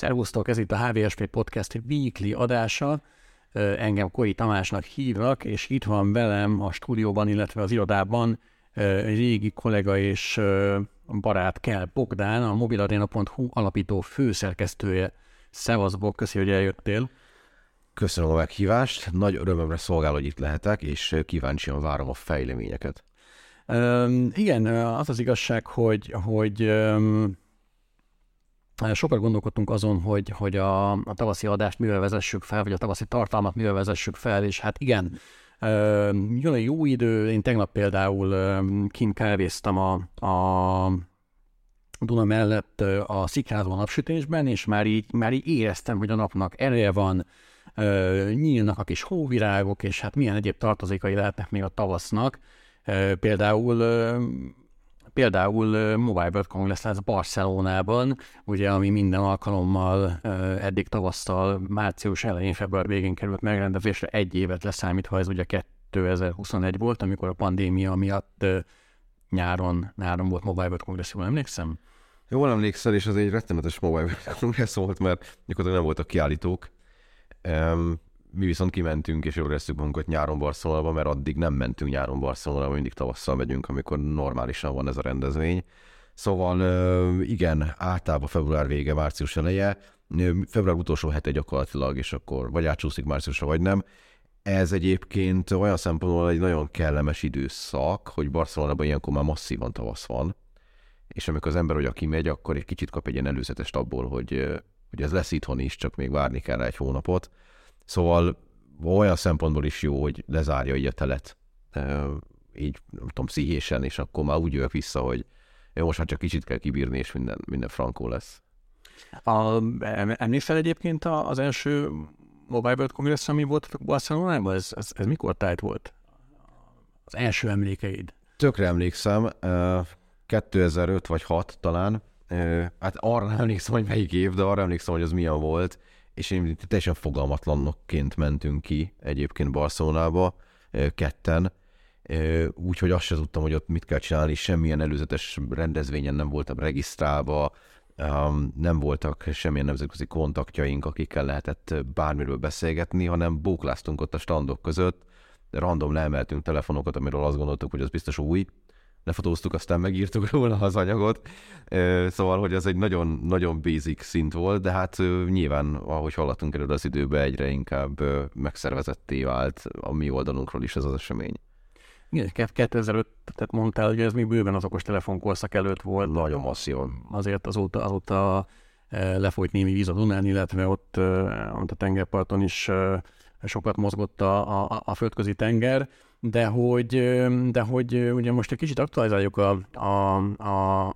Szervusztok, ez itt a HVSP Podcast weekly adása. Engem Koi Tamásnak hívnak, és itt van velem a stúdióban, illetve az irodában egy régi kollega és barát Kell Bogdán, a mobilarena.hu alapító főszerkesztője. Szevasz, Bog, köszi, hogy eljöttél. Köszönöm a meghívást, nagy örömömre szolgál, hogy itt lehetek, és kíváncsian várom a fejleményeket. Um, igen, az az igazság, hogy, hogy um, sokat gondolkodtunk azon, hogy, hogy a, a tavaszi adást mivel vezessük fel, vagy a tavaszi tartalmat mivel vezessük fel, és hát igen, jön a jó idő, én tegnap például kint kávéztam a, a Duna mellett a szikrázó napsütésben, és már így, már így éreztem, hogy a napnak ereje van, nyílnak a kis hóvirágok, és hát milyen egyéb tartozékai lehetnek még a tavasznak. Például Például Mobile World Congress lesz Barcelonában, ugye, ami minden alkalommal eddig tavasztal, március elején, február végén került megrendezésre, egy évet leszámítva, ez ugye 2021 volt, amikor a pandémia miatt nyáron, nyáron volt Mobile World Congress, jól emlékszem? Jól emlékszel, és az egy rettenetes Mobile World Congress volt, mert gyakorlatilag nem voltak kiállítók. Mi viszont kimentünk, és jól éreztük magunkat nyáron Barcelonába, mert addig nem mentünk nyáron Barcelonába, mindig tavasszal megyünk, amikor normálisan van ez a rendezvény. Szóval igen, általában február vége, március eleje, február utolsó hete gyakorlatilag, és akkor vagy átsúszik márciusra, vagy nem. Ez egyébként olyan szempontból egy nagyon kellemes időszak, hogy Barcelonában ilyenkor már masszívan tavasz van, és amikor az ember ugye kimegy, akkor egy kicsit kap egy ilyen előzetest abból, hogy, hogy ez lesz itthon is, csak még várni kell egy hónapot. Szóval olyan szempontból is jó, hogy lezárja így a telet, így nem tudom, pszichésen, és akkor már úgy jövök vissza, hogy jó, most már csak kicsit kell kibírni, és minden, minden frankó lesz. A, emlékszel egyébként az első Mobile World Congress, ami volt Barcelonában? Ez, ez, ez mikor tájt volt? Az első emlékeid? Tökre emlékszem, 2005 vagy 6 talán. Hát arra emlékszem, hogy melyik év, de arra emlékszem, hogy az milyen volt és én teljesen fogalmatlanokként mentünk ki egyébként Barcelonába ketten, úgyhogy azt sem tudtam, hogy ott mit kell csinálni, semmilyen előzetes rendezvényen nem voltam regisztrálva, nem voltak semmilyen nemzetközi kontaktjaink, akikkel lehetett bármiről beszélgetni, hanem bókláztunk ott a standok között, random leemeltünk telefonokat, amiről azt gondoltuk, hogy az biztos új, lefotóztuk, aztán megírtuk róla az anyagot. Szóval, hogy ez egy nagyon-nagyon basic szint volt, de hát nyilván, ahogy haladtunk előre az időbe, egyre inkább megszervezetté vált a mi oldalunkról is ez az esemény. Igen, 2005, tehát mondtál, hogy ez még bőven az okos telefonkorszak előtt volt. Nagyon masszívan. Azért azóta, azóta lefolyt némi víz a Dunán, illetve ott, ott a tengerparton is sokat mozgott a, a, a földközi tenger de hogy, de hogy ugye most egy kicsit aktualizáljuk a, a, a,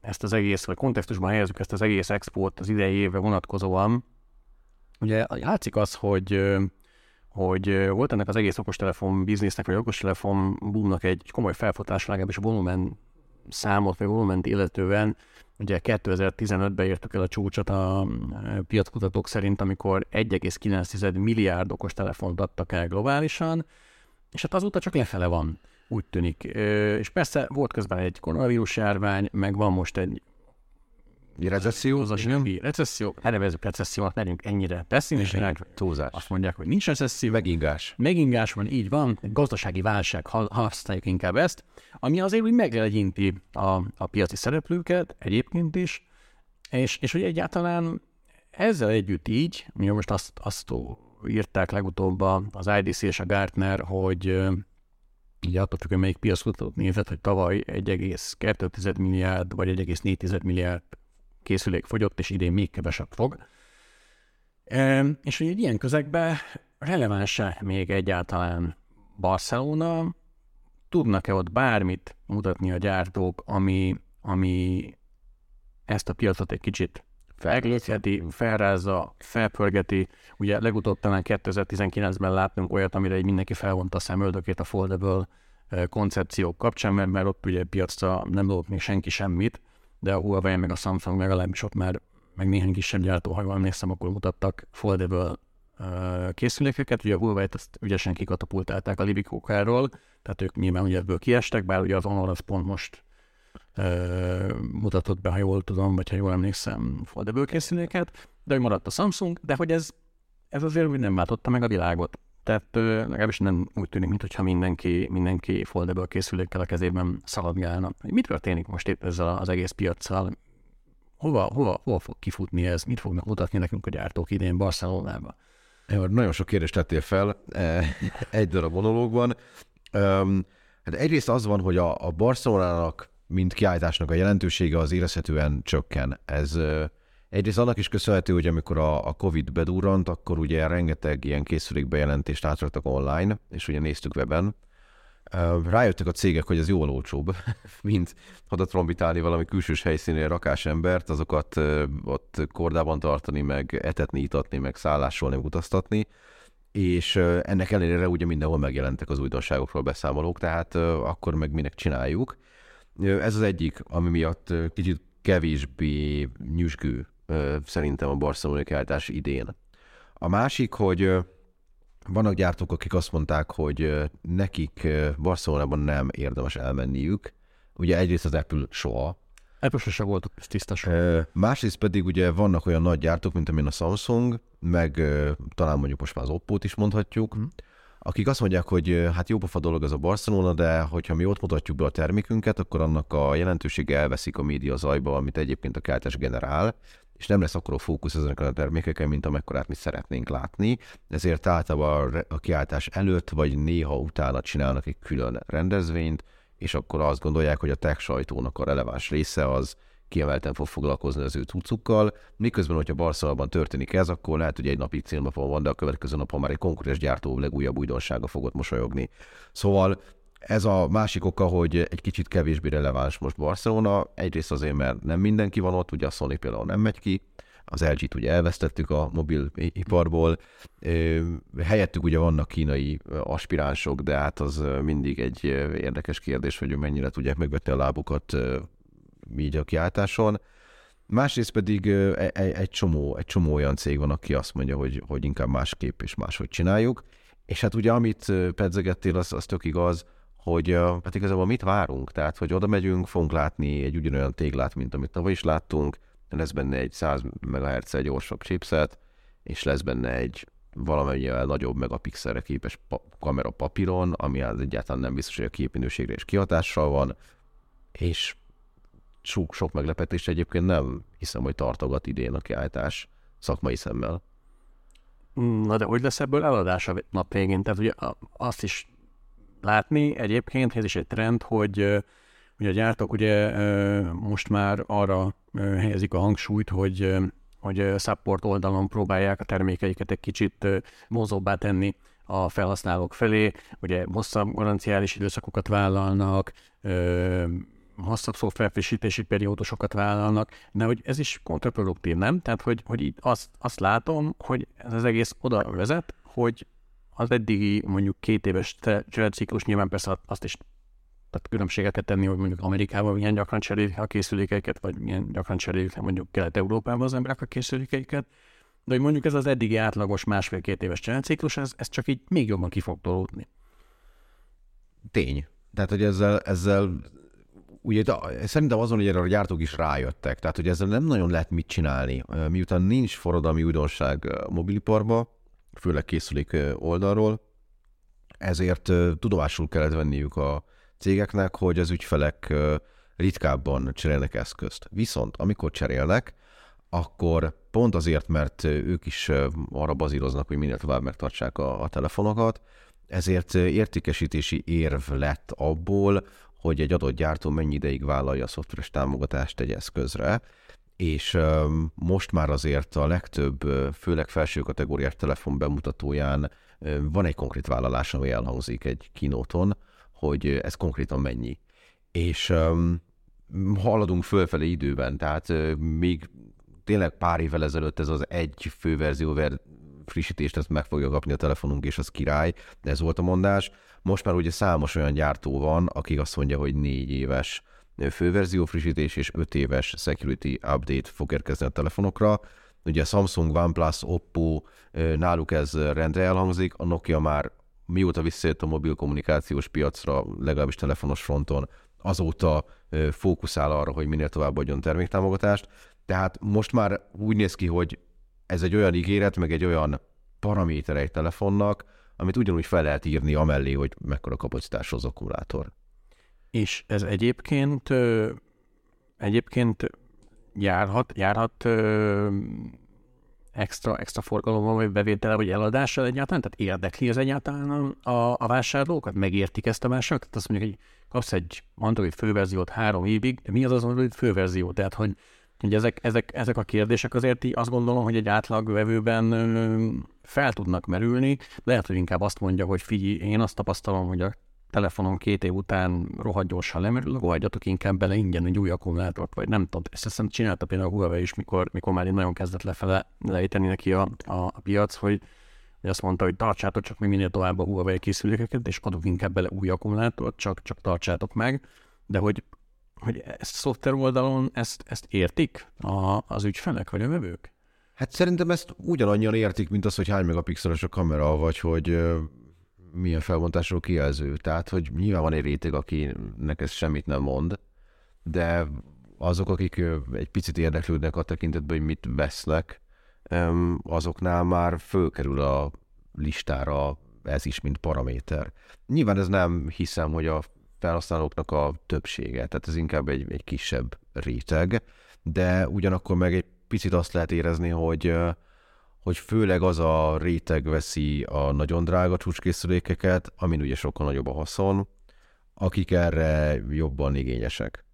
ezt az egész, vagy kontextusban helyezzük ezt az egész export az idei évre vonatkozóan. Ugye látszik az, hogy hogy volt ennek az egész okostelefon biznisznek, vagy okostelefon boomnak egy komoly felfutás, legalábbis a volumen számot, vagy volument illetően, ugye 2015-ben értük el a csúcsot a piackutatók szerint, amikor 1,9 milliárd okostelefont adtak el globálisan, és hát azóta csak lefele van, úgy tűnik. És persze volt közben egy koronavírus járvány, meg van most egy recesszió? Az recesszió, hát nevezzük recessziónak, legyünk ennyire pessimisták. Túlzás. Azt mondják, hogy nincs recesszió. Megingás. Megingás van, így van. Gazdasági válság, használjuk inkább ezt, ami azért úgy meglegyinti a, a piaci szereplőket egyébként is, és, és hogy egyáltalán ezzel együtt így, mi most azt, azt írták legutóbb az IDC és a Gartner, hogy így attól függ, hogy melyik piackutatót nézett, hogy tavaly 1,2 milliárd vagy 1,4 milliárd készülék fogyott, és idén még kevesebb fog. És hogy egy ilyen közegben releváns-e még egyáltalán Barcelona? Tudnak-e ott bármit mutatni a gyártók, ami, ami ezt a piacot egy kicsit felkészíti, felrázza, felpörgeti. Ugye legutóbb talán 2019-ben láttunk olyat, amire egy mindenki felvonta a szemöldökét a foldable koncepciók kapcsán, mert, mert ott ugye piacra nem dobott még senki semmit, de a Huawei meg a Samsung legalábbis ott már meg néhány kisebb gyártó, ha jól emlékszem, akkor mutattak foldable készülékeket, ugye a Huawei-t azt ügyesen kikatapultálták a Libikókáról, tehát ők nyilván ugye ebből kiestek, bár ugye az Honor az pont most mutatott be, ha jól tudom, vagy ha jól emlékszem, foldable készüléket, de hogy maradt a Samsung, de hogy ez, ez azért nem váltotta meg a világot. Tehát legalábbis nem úgy tűnik, mintha mindenki, mindenki foldable készülékkel a kezében szaladgálna. Mit történik most itt ezzel az egész piacsal? Hova, hova, hova fog kifutni ez? Mit fognak mutatni nekünk a gyártók idén Barcelonába? Nagyon sok kérdést tettél fel e, egy darab monológban. Hát egyrészt az van, hogy a, a Barcelonának, mint kiállításnak a jelentősége az érezhetően csökken. Ez egyrészt annak is köszönhető, hogy amikor a, a Covid bedurrant, akkor ugye rengeteg ilyen készülékbejelentést átraktak online, és ugye néztük weben, rájöttek a cégek, hogy ez jóval olcsóbb, mint oda trombitálni valami külsős helyszínre rakás embert, azokat ott kordában tartani, meg etetni, itatni, meg szállásolni, meg utaztatni, és ennek ellenére ugye mindenhol megjelentek az újdonságokról beszámolók, tehát akkor meg minek csináljuk. Ez az egyik, ami miatt kicsit kevésbé nyüzsgő szerintem a barcelonai kiállítás idén. A másik, hogy vannak gyártók, akik azt mondták, hogy nekik Barcelonában nem érdemes elmenniük. Ugye egyrészt az Apple soha. Apple sose volt tisztas. Másrészt pedig ugye vannak olyan nagy gyártók, mint amilyen a Samsung, meg talán mondjuk most már az Oppo-t is mondhatjuk, mm. Akik azt mondják, hogy hát jó pofa dolog ez a Barcelona, de hogyha mi ott mutatjuk be a termékünket, akkor annak a jelentősége elveszik a média zajba, amit egyébként a keltes generál, és nem lesz akkor a fókusz ezeken a termékeken, mint amekkorát mi szeretnénk látni, ezért általában a kiáltás előtt, vagy néha utána csinálnak egy külön rendezvényt, és akkor azt gondolják, hogy a tech sajtónak a releváns része az kiemelten fog foglalkozni az ő cuccukkal, miközben, hogyha Barcelonában történik ez, akkor lehet, hogy egy napig célnapon van, de a következő napon már egy konkurens gyártó legújabb újdonsága fogott mosolyogni. Szóval ez a másik oka, hogy egy kicsit kevésbé releváns most Barcelona. Egyrészt azért, mert nem mindenki van ott, ugye a Sony például nem megy ki, az LG-t ugye elvesztettük a mobiliparból, helyettük ugye vannak kínai aspiránsok, de hát az mindig egy érdekes kérdés, hogy mennyire tudják megvetni a lábukat így a kiáltáson. Másrészt pedig egy, egy, csomó, egy csomó olyan cég van, aki azt mondja, hogy, hogy inkább másképp és máshogy csináljuk. És hát ugye amit pedzegettél, az, az tök igaz, hogy hát igazából mit várunk? Tehát, hogy oda megyünk, fogunk látni egy ugyanolyan téglát, mint amit tavaly is láttunk, lesz benne egy 100 MHz gyorsabb chipset, és lesz benne egy valamennyivel nagyobb megapixelre képes pa- kamera papíron, ami az egyáltalán nem biztos, hogy a képminőségre is kihatással van, és sok, sok meglepetés egyébként nem hiszem, hogy tartogat idén a kiállítás szakmai szemmel. Na de hogy lesz ebből eladás a nap végén? Tehát ugye azt is látni egyébként, ez is egy trend, hogy ugye a gyártók ugye most már arra helyezik a hangsúlyt, hogy hogy support oldalon próbálják a termékeiket egy kicsit mozóbbá tenni a felhasználók felé, ugye hosszabb garanciális időszakokat vállalnak, hosszabb szoftverfrissítési periódusokat vállalnak, de hogy ez is kontraproduktív, nem? Tehát, hogy, hogy itt azt, azt látom, hogy ez az egész oda vezet, hogy az eddigi mondjuk két éves cseréciklus nyilván persze azt is tehát különbségeket tenni, hogy mondjuk Amerikában milyen gyakran cserélik a készülékeiket, vagy milyen gyakran cserélik mondjuk Kelet-Európában az emberek a készülékeiket. De hogy mondjuk ez az eddigi átlagos másfél-két éves cseréciklus, ez, ez csak így még jobban ki fog tolódni. Tény. Tehát, hogy ezzel, ezzel ugye szerintem azon, hogy erre a gyártók is rájöttek, tehát hogy ezzel nem nagyon lehet mit csinálni. Miután nincs forradalmi újdonság a mobiliparba, főleg készülék oldalról, ezért tudomásul kellett venniük a cégeknek, hogy az ügyfelek ritkábban cserélnek eszközt. Viszont amikor cserélnek, akkor pont azért, mert ők is arra bazíroznak, hogy minél tovább megtartsák a, a telefonokat, ezért értékesítési érv lett abból, hogy egy adott gyártó mennyi ideig vállalja a szoftveres támogatást egy eszközre, és most már azért a legtöbb, főleg felső kategóriás telefon bemutatóján van egy konkrét vállalás, ami elhangzik egy kinóton, hogy ez konkrétan mennyi. És haladunk fölfelé időben, tehát még tényleg pár évvel ezelőtt ez az egy főverzió frissítést ezt meg fogja kapni a telefonunk, és az király, de ez volt a mondás. Most már ugye számos olyan gyártó van, akik azt mondja, hogy négy éves főverzió frissítés és 5 éves security update fog érkezni a telefonokra. Ugye a Samsung, OnePlus, Oppo, náluk ez rendre elhangzik, a Nokia már mióta visszajött a mobil kommunikációs piacra, legalábbis telefonos fronton, azóta fókuszál arra, hogy minél tovább adjon terméktámogatást. Tehát most már úgy néz ki, hogy ez egy olyan ígéret, meg egy olyan paraméter egy telefonnak, amit ugyanúgy fel lehet írni amellé, hogy mekkora kapacitás az akkumulátor. És ez egyébként egyébként járhat, járhat extra, extra forgalommal, vagy bevétele, vagy eladással egyáltalán? Tehát érdekli ez egyáltalán a, a vásárlókat? Megértik ezt a vásárlókat? Tehát azt mondjuk, hogy kapsz egy Android főverziót három évig, de mi az az Android főverzió? Tehát, hogy, hogy ezek, ezek, ezek a kérdések azért így azt gondolom, hogy egy átlag vevőben fel tudnak merülni. Lehet, hogy inkább azt mondja, hogy figyelj, én azt tapasztalom, hogy a telefonon két év után rohadt gyorsan lemerül, rohadjatok inkább bele ingyen egy új akkumulátort, vagy nem tudom, ezt hiszem csinálta például a Huawei is, mikor, mikor már nagyon kezdett lefele lejteni neki a, a, a piac, hogy, hogy azt mondta, hogy tartsátok csak még minél tovább a Huawei készülékeket, és adok inkább bele új akkumulátort, csak, csak tartsátok meg, de hogy, hogy ezt szoftver oldalon ezt, ezt értik a, az ügyfelek, vagy a vevők? Hát szerintem ezt ugyanannyian értik, mint az, hogy hány megapixeles a kamera, vagy hogy milyen felbontásról kijelző. Tehát, hogy nyilván van egy réteg, akinek ez semmit nem mond, de azok, akik egy picit érdeklődnek a tekintetben, hogy mit vesznek, azoknál már fölkerül a listára ez is, mint paraméter. Nyilván ez nem hiszem, hogy a felhasználóknak a többsége, tehát ez inkább egy, egy kisebb réteg, de ugyanakkor meg egy picit azt lehet érezni, hogy hogy főleg az a réteg veszi a nagyon drága csúcskészülékeket, amin ugye sokkal nagyobb a haszon, akik erre jobban igényesek.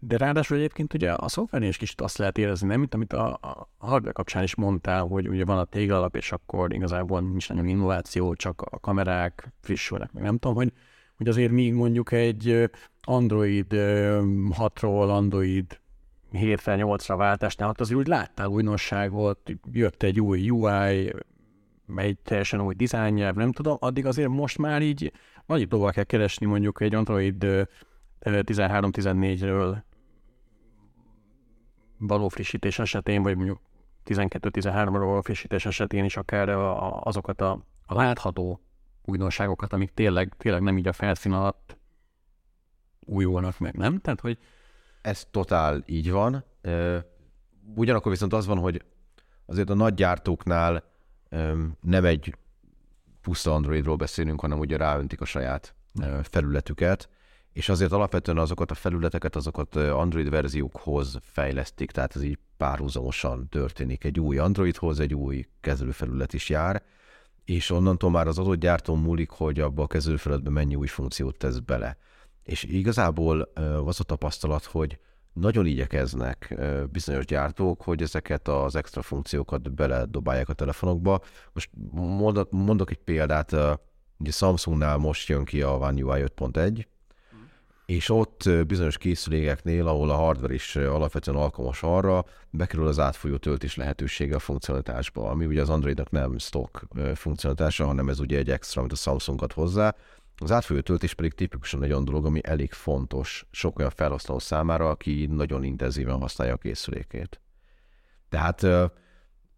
De ráadásul egyébként ugye a szoftvernél is kicsit azt lehet érezni, nem, mint amit a, a hardware kapcsán is mondtál, hogy ugye van a téglalap, és akkor igazából nincs nagyon innováció, csak a kamerák frissülnek, meg nem tudom, hogy, hogy azért még mondjuk egy Android 6-ról Android 7 8-ra váltásnál, ott azért úgy láttál újdonságot, jött egy új UI, egy teljesen új dizájnnyelv, nem tudom, addig azért most már így nagy tovább kell keresni mondjuk egy Android 13-14-ről való frissítés esetén, vagy mondjuk 12-13-ról való frissítés esetén is akár azokat a látható újdonságokat, amik tényleg, tényleg nem így a felszín alatt újulnak meg, nem? Tehát, hogy ez totál így van. Ugyanakkor viszont az van, hogy azért a nagy gyártóknál nem egy puszta Androidról beszélünk, hanem ugye ráöntik a saját felületüket, és azért alapvetően azokat a felületeket, azokat Android verziókhoz fejlesztik, tehát ez így párhuzamosan történik. Egy új Androidhoz egy új kezelőfelület is jár, és onnantól már az adott gyártó múlik, hogy abba a kezelőfelületbe mennyi új funkciót tesz bele. És igazából az a tapasztalat, hogy nagyon igyekeznek bizonyos gyártók, hogy ezeket az extra funkciókat beledobálják a telefonokba. Most mondok, egy példát, ugye Samsungnál most jön ki a One UI 5.1, és ott bizonyos készülékeknél, ahol a hardware is alapvetően alkalmas arra, bekerül az átfolyó töltés lehetősége a funkcionalitásba, ami ugye az Androidnak nem stock funkcionalitása, hanem ez ugye egy extra, amit a Samsung ad hozzá, az átfolyó töltés pedig tipikusan egy olyan dolog, ami elég fontos sok olyan felhasználó számára, aki nagyon intenzíven használja a készülékét. Tehát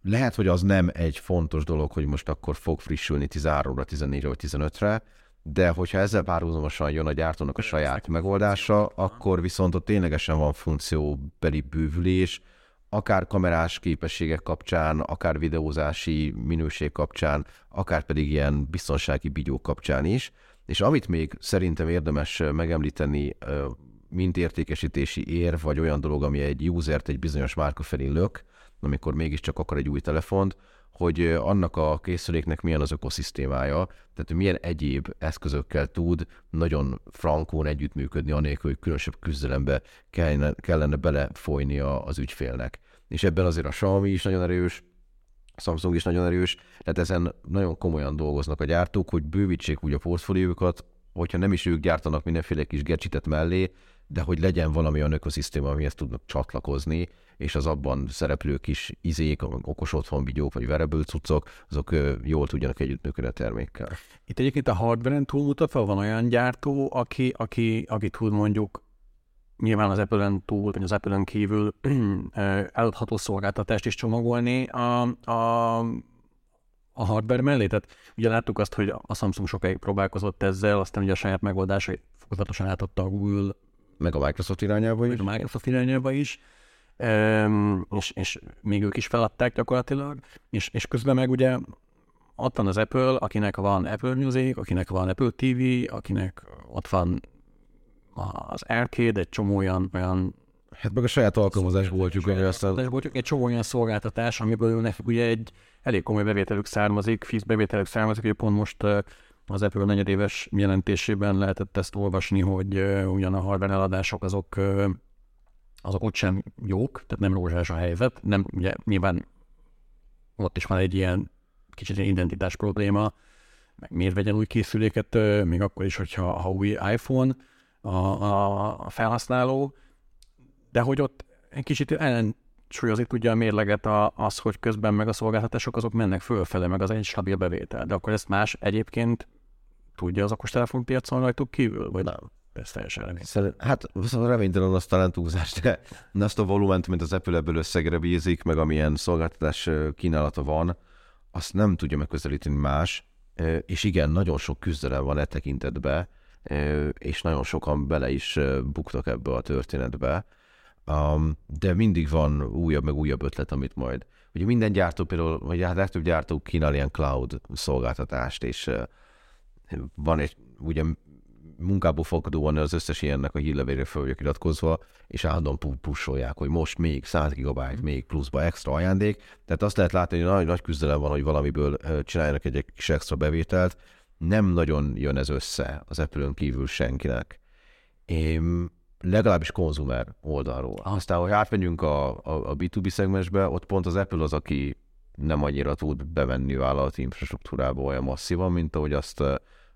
lehet, hogy az nem egy fontos dolog, hogy most akkor fog frissülni 13-ra, 14-re vagy 15-re, de hogyha ezzel párhuzamosan jön a gyártónak a saját megoldása, akkor viszont ott ténylegesen van funkcióbeli bővülés, akár kamerás képességek kapcsán, akár videózási minőség kapcsán, akár pedig ilyen biztonsági bigyók kapcsán is, és amit még szerintem érdemes megemlíteni, mint értékesítési ér, vagy olyan dolog, ami egy usert egy bizonyos márka felé lök, amikor mégiscsak akar egy új telefont, hogy annak a készüléknek milyen az ökoszisztémája, tehát milyen egyéb eszközökkel tud nagyon frankón együttműködni, anélkül, hogy különösebb küzdelembe kellene, kellene belefolynia az ügyfélnek. És ebben azért a Xiaomi is nagyon erős, Samsung is nagyon erős, tehát ezen nagyon komolyan dolgoznak a gyártók, hogy bővítsék úgy a portfóliókat, hogyha nem is ők gyártanak mindenféle kis gadgetet mellé, de hogy legyen valami olyan ökoszisztéma, amihez tudnak csatlakozni, és az abban szereplő kis izék, okos otthon vigyók, vagy wearable cuccok, azok jól tudjanak együttműködni a termékkel. Itt egyébként a hardware-en túlmutatva van olyan gyártó, aki, aki, aki tud mondjuk nyilván az Apple-en túl, vagy az Apple-en kívül eladható szolgáltatást is csomagolni a, a, a hardware mellé. Tehát ugye láttuk azt, hogy a Samsung sokáig próbálkozott ezzel, aztán ugye a saját megoldásait fokozatosan átadta a Google meg a Microsoft irányába is. a Microsoft irányába is. és, és még ők is feladták gyakorlatilag, és, és közben meg ugye ott van az Apple, akinek van Apple Music, akinek van Apple TV, akinek ott van az Arcade, egy csomó olyan, olyan Hát meg a saját alkalmazás voltjuk, hogy aztán... egy csomó olyan szolgáltatás, amiből nekik ugye egy elég komoly bevételük származik, FIS bevételük származik, hogy pont most az Apple negyedéves jelentésében lehetett ezt olvasni, hogy ugyan a hardware eladások azok, azok ott sem jók, tehát nem rózsás a helyzet, nem, ugye nyilván ott is van egy ilyen kicsit ilyen identitás probléma, meg miért vegyen új készüléket, még akkor is, hogyha ha új iPhone a, a, felhasználó, de hogy ott egy kicsit ellen súlyozni tudja a mérleget a, az, hogy közben meg a szolgáltatások azok mennek fölfele, meg az egy stabil bevétel. De akkor ezt más egyébként tudja az okostelefonpiacon rajtuk kívül, vagy nem? Ez teljesen reménytelen. Hát szóval reménytelen az talán túlzás, de azt a volument, mint az Apple ebből összegre bízik, meg amilyen szolgáltatás kínálata van, azt nem tudja megközelíteni más, és igen, nagyon sok küzdelem van e tekintetbe, és nagyon sokan bele is buktak ebbe a történetbe, de mindig van újabb, meg újabb ötlet, amit majd. Ugye minden gyártó például, vagy hát legtöbb gyártó kínál ilyen cloud szolgáltatást, és van egy, ugye munkából fakadóan az összes ilyennek a hírlevére fel vagyok iratkozva, és állandóan pusolják, hogy most még 100 gigabyte, mm. még pluszba extra ajándék. Tehát azt lehet látni, hogy nagy, nagy küzdelem van, hogy valamiből csináljanak egy kis extra bevételt. Nem nagyon jön ez össze az apple kívül senkinek. Én legalábbis konzumer oldalról. Aztán, hogy átmegyünk a, a, a B2B szegmensbe, ott pont az Apple az, aki nem annyira tud bevenni vállalati infrastruktúrába olyan masszívan, mint ahogy azt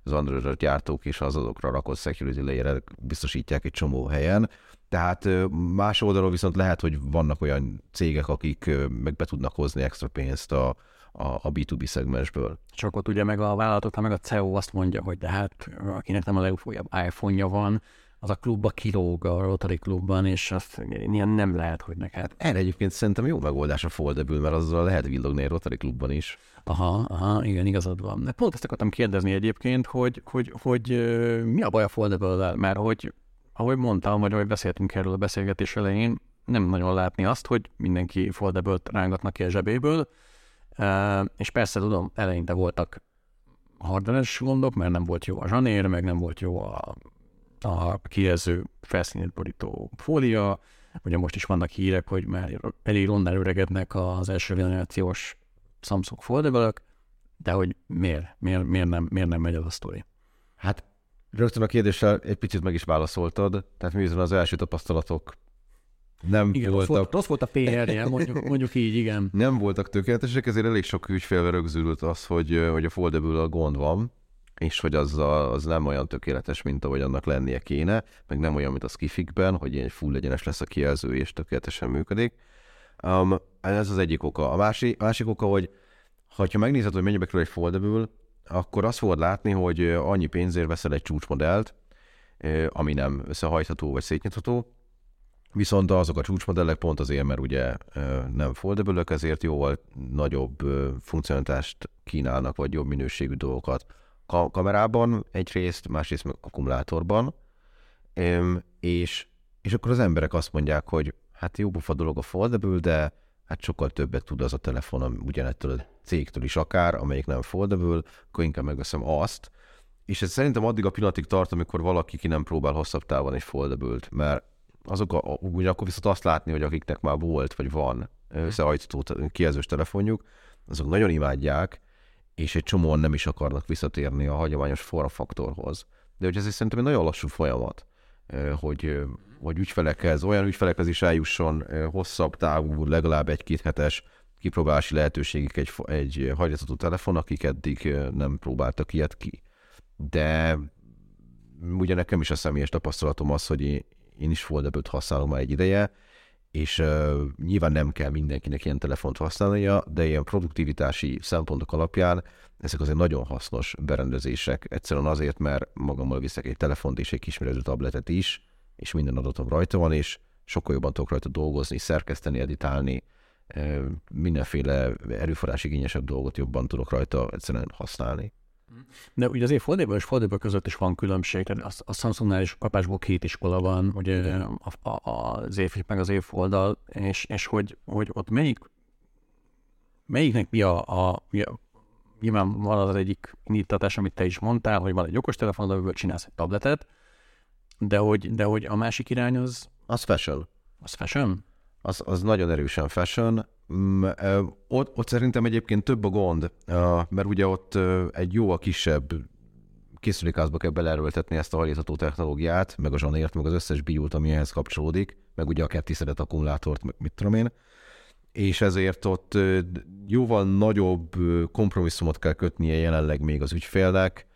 az android gyártók és az azokra rakott security layer biztosítják egy csomó helyen. Tehát más oldalról viszont lehet, hogy vannak olyan cégek, akik meg be tudnak hozni extra pénzt a, a, B2B szegmensből. Csak ott ugye meg a vállalatoknál meg a CEO azt mondja, hogy de hát akinek nem a legújabb iPhone-ja van, az a klubba kilóg a Rotary klubban, és azt ilyen nem lehet, hogy neked. Erre egyébként szerintem jó megoldás a foldable, mert azzal lehet villogni a Rotary klubban is. Aha, aha, igen, igazad van. De pont ezt akartam kérdezni egyébként, hogy, hogy, hogy, hogy mi a baj a foldable mert hogy ahogy mondtam, vagy ahogy beszéltünk erről a beszélgetés elején, nem nagyon látni azt, hogy mindenki foldable rángatnak ki a zsebéből, és persze tudom, eleinte voltak hardveres gondok, mert nem volt jó a zsanér, meg nem volt jó a a kijelző felszínét borító fólia, ugye most is vannak hírek, hogy már elég rondán öregednek az első generációs Samsung foldable de hogy miért, miért, miért, nem, miért nem megy az a sztori? Hát rögtön a kérdéssel egy picit meg is válaszoltad, tehát mi az első tapasztalatok nem igen, voltak... Rossz volt, rossz volt a PR-je, mondjuk, mondjuk így, igen. Nem voltak tökéletesek, ezért elég sok ügyfélve rögzült az, hogy, hogy a foldable a gond van, és hogy az, a, az nem olyan tökéletes, mint ahogy annak lennie kéne, meg nem olyan, mint a skifikben, hogy egy full egyenes lesz a kijelző, és tökéletesen működik. Um, ez az egyik oka. A másik, másik oka, hogy ha megnézed, hogy mennyibe kerül egy foldable, akkor azt fogod látni, hogy annyi pénzért veszel egy csúcsmodellt, ami nem összehajtható vagy szétnyitható, viszont azok a csúcsmodellek pont azért, mert ugye nem foldable ezért jóval nagyobb funkcionalitást kínálnak, vagy jobb minőségű dolgokat ka- kamerában egyrészt, másrészt meg akkumulátorban, és, és akkor az emberek azt mondják, hogy hát jó bufa dolog a foldable, de hát sokkal többet tud az a telefon ugyanettől a cégtől is akár, amelyik nem foldable, akkor inkább megveszem azt. És ez szerintem addig a pillanatig tart, amikor valaki ki nem próbál hosszabb távon egy foldable mert azok a, ugye akkor viszont azt látni, hogy akiknek már volt, vagy van összehajtható kijelzős telefonjuk, azok nagyon imádják, és egy csomóan nem is akarnak visszatérni a hagyományos formfaktorhoz. De hogy ez szerintem egy nagyon lassú folyamat, hogy, hogy ügyfelekhez, olyan ügyfelekhez is eljusson hosszabb távú, legalább egy-két hetes kipróbálási lehetőségig egy, egy hagyatotó telefon, akik eddig nem próbáltak ilyet ki. De ugye nekem is a személyes tapasztalatom az, hogy én is foldable használom már egy ideje, és uh, nyilván nem kell mindenkinek ilyen telefont használnia, de ilyen produktivitási szempontok alapján ezek azért nagyon hasznos berendezések. Egyszerűen azért, mert magammal viszek egy telefont és egy kisméretű tabletet is, és minden adatom rajta van, és sokkal jobban tudok rajta dolgozni, szerkeszteni, editálni, mindenféle erőforrás igényesebb dolgot jobban tudok rajta egyszerűen használni. De ugye azért foldable és foldable között is van különbség, tehát a, a Samsungnál is kapásból két iskola van, ugye a, a, az évflip meg az évfoldal, és, és hogy, hogy ott melyik, melyiknek mi a, a, mi a nyilván van az egyik indítatás, amit te is mondtál, hogy van egy okostelefon, amiből csinálsz egy tabletet, de hogy, de hogy a másik irány az... Az fashion. Az fashion? Az, az nagyon erősen fashion. Mm, ott, ott szerintem egyébként több a gond, mert ugye ott egy jóval kisebb készülékházba kell beleerőltetni ezt a hajlítható technológiát, meg a zsanért, meg az összes biót, ami ehhez kapcsolódik, meg ugye a kettiszedett akkumulátort, meg mit tudom én és ezért ott jóval nagyobb kompromisszumot kell kötnie jelenleg még az ügyfélnek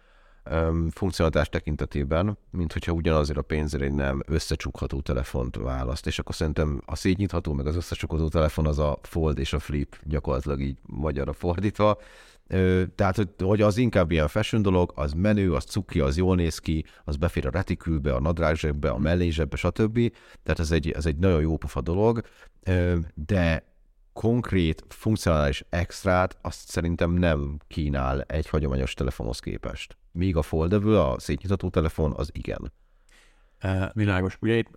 funkcionalitás tekintetében, mint hogyha ugyanazért a pénzért egy nem összecsukható telefont választ, és akkor szerintem a szétnyitható, meg az összecsukható telefon az a fold és a flip, gyakorlatilag így magyarra fordítva, tehát, hogy az inkább ilyen fashion dolog, az menő, az cuki, az jól néz ki, az befér a retikülbe, a nadrágzsebbe, a mellézsebbe, stb. Tehát ez egy, ez egy nagyon jó pofa dolog, de konkrét, funkcionális extrát azt szerintem nem kínál egy hagyományos telefonhoz képest. Míg a foldable, a szétnyitató telefon, az igen. E, világos. Ugye itt